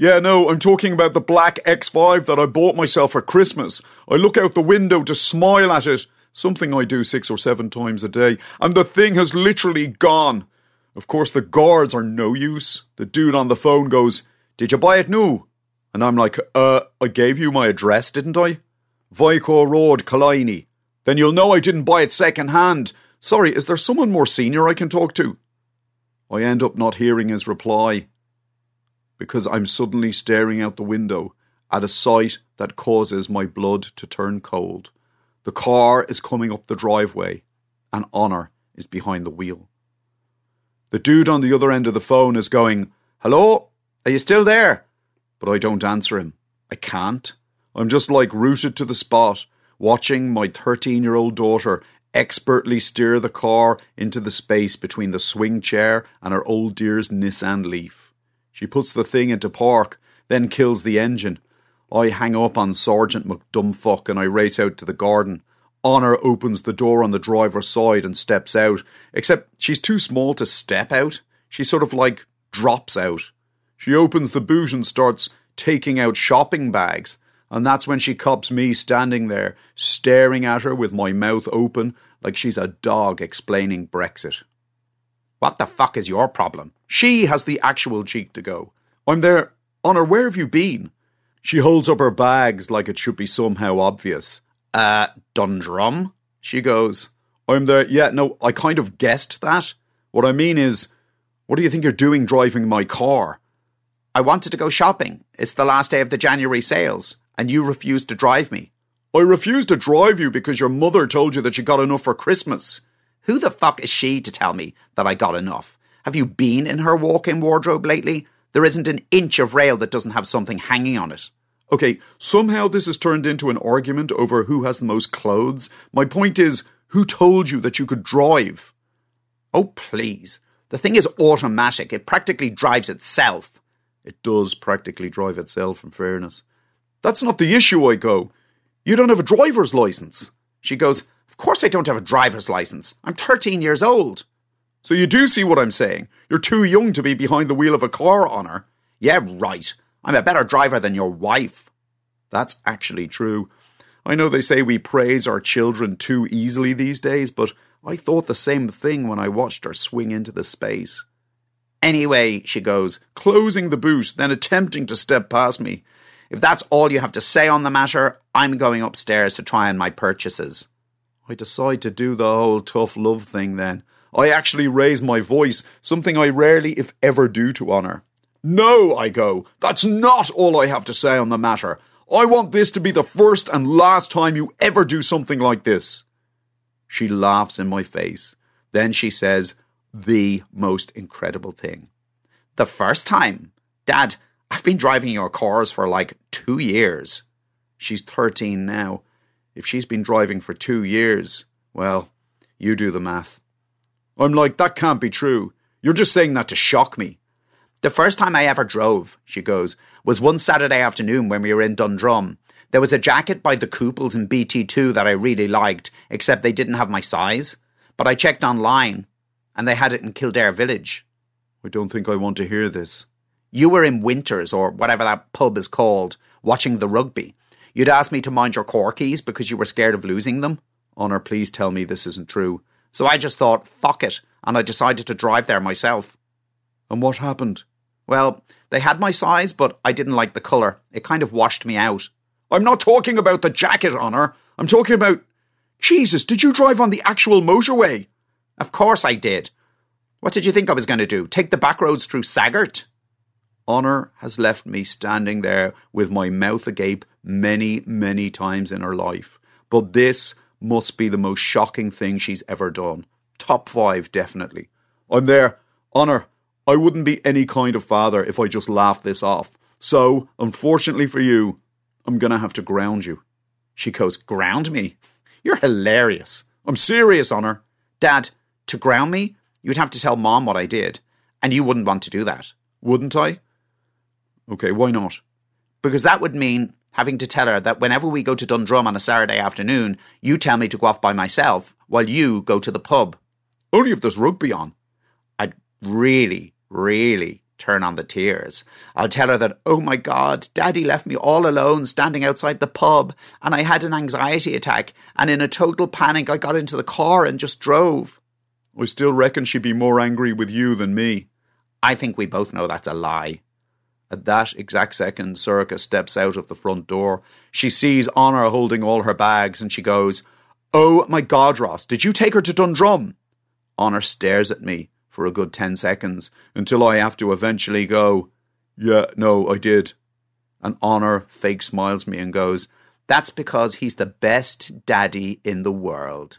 Yeah, no, I'm talking about the black X5 that I bought myself for Christmas. I look out the window to smile at it, something I do six or seven times a day, and the thing has literally gone. Of course, the guards are no use. The dude on the phone goes, Did you buy it new? And I'm like, Uh, I gave you my address, didn't I? Vico Road, Killiney. Then you'll know I didn't buy it second hand. Sorry, is there someone more senior I can talk to? I end up not hearing his reply because I'm suddenly staring out the window at a sight that causes my blood to turn cold. The car is coming up the driveway, and Honor is behind the wheel. The dude on the other end of the phone is going, Hello? Are you still there? But I don't answer him. I can't. I'm just like rooted to the spot, watching my 13 year old daughter expertly steer the car into the space between the swing chair and her old dear's Nissan Leaf. She puts the thing into park, then kills the engine. I hang up on Sergeant McDumbfuck and I race out to the garden. Honor opens the door on the driver's side and steps out, except she's too small to step out. She sort of like drops out. She opens the boot and starts taking out shopping bags. And that's when she cops me standing there, staring at her with my mouth open, like she's a dog explaining Brexit. What the fuck is your problem? She has the actual cheek to go. I'm there. Honor, where have you been? She holds up her bags like it should be somehow obvious. Uh, Dundrum? She goes, I'm there. Yeah, no, I kind of guessed that. What I mean is, what do you think you're doing driving my car? I wanted to go shopping. It's the last day of the January sales, and you refused to drive me. I refused to drive you because your mother told you that you got enough for Christmas. Who the fuck is she to tell me that I got enough? Have you been in her walk in wardrobe lately? There isn't an inch of rail that doesn't have something hanging on it. Okay, somehow this has turned into an argument over who has the most clothes. My point is, who told you that you could drive? Oh, please. The thing is automatic. It practically drives itself. It does practically drive itself, in fairness. That's not the issue, I go. You don't have a driver's license. She goes, course I don't have a driver's license. I'm 13 years old. So you do see what I'm saying. You're too young to be behind the wheel of a car, Honor. Yeah, right. I'm a better driver than your wife. That's actually true. I know they say we praise our children too easily these days, but I thought the same thing when I watched her swing into the space. Anyway, she goes, closing the boot, then attempting to step past me. If that's all you have to say on the matter, I'm going upstairs to try on my purchases. I decide to do the whole tough love thing then. I actually raise my voice, something I rarely, if ever, do to Honor. No, I go. That's not all I have to say on the matter. I want this to be the first and last time you ever do something like this. She laughs in my face. Then she says, the most incredible thing. The first time? Dad, I've been driving your cars for like two years. She's 13 now. If she's been driving for two years, well, you do the math. I'm like, that can't be true. You're just saying that to shock me. The first time I ever drove, she goes, was one Saturday afternoon when we were in Dundrum. There was a jacket by the Kooples in BT2 that I really liked, except they didn't have my size. But I checked online, and they had it in Kildare Village. I don't think I want to hear this. You were in Winters, or whatever that pub is called, watching the rugby. You'd asked me to mind your corkies because you were scared of losing them. Honor, please tell me this isn't true. So I just thought, fuck it, and I decided to drive there myself. And what happened? Well, they had my size, but I didn't like the colour. It kind of washed me out. I'm not talking about the jacket, Honor. I'm talking about. Jesus, did you drive on the actual motorway? Of course I did. What did you think I was going to do? Take the back roads through Saggart? Honor has left me standing there with my mouth agape many, many times in her life. But this must be the most shocking thing she's ever done. Top five, definitely. I'm there. Honor, I wouldn't be any kind of father if I just laughed this off. So, unfortunately for you, I'm gonna have to ground you. She goes, Ground me? You're hilarious. I'm serious, Honor. Dad, to ground me, you'd have to tell Mom what I did. And you wouldn't want to do that. Wouldn't I? Okay, why not? Because that would mean having to tell her that whenever we go to Dundrum on a Saturday afternoon, you tell me to go off by myself while you go to the pub. Only if there's rugby on. I'd really, really turn on the tears. I'll tell her that, oh my God, Daddy left me all alone standing outside the pub and I had an anxiety attack and in a total panic I got into the car and just drove. I still reckon she'd be more angry with you than me. I think we both know that's a lie. At that exact second, Sorcha steps out of the front door. She sees Honor holding all her bags and she goes, Oh my God, Ross, did you take her to Dundrum? Honor stares at me for a good 10 seconds until I have to eventually go, Yeah, no, I did. And Honor fake smiles me and goes, That's because he's the best daddy in the world.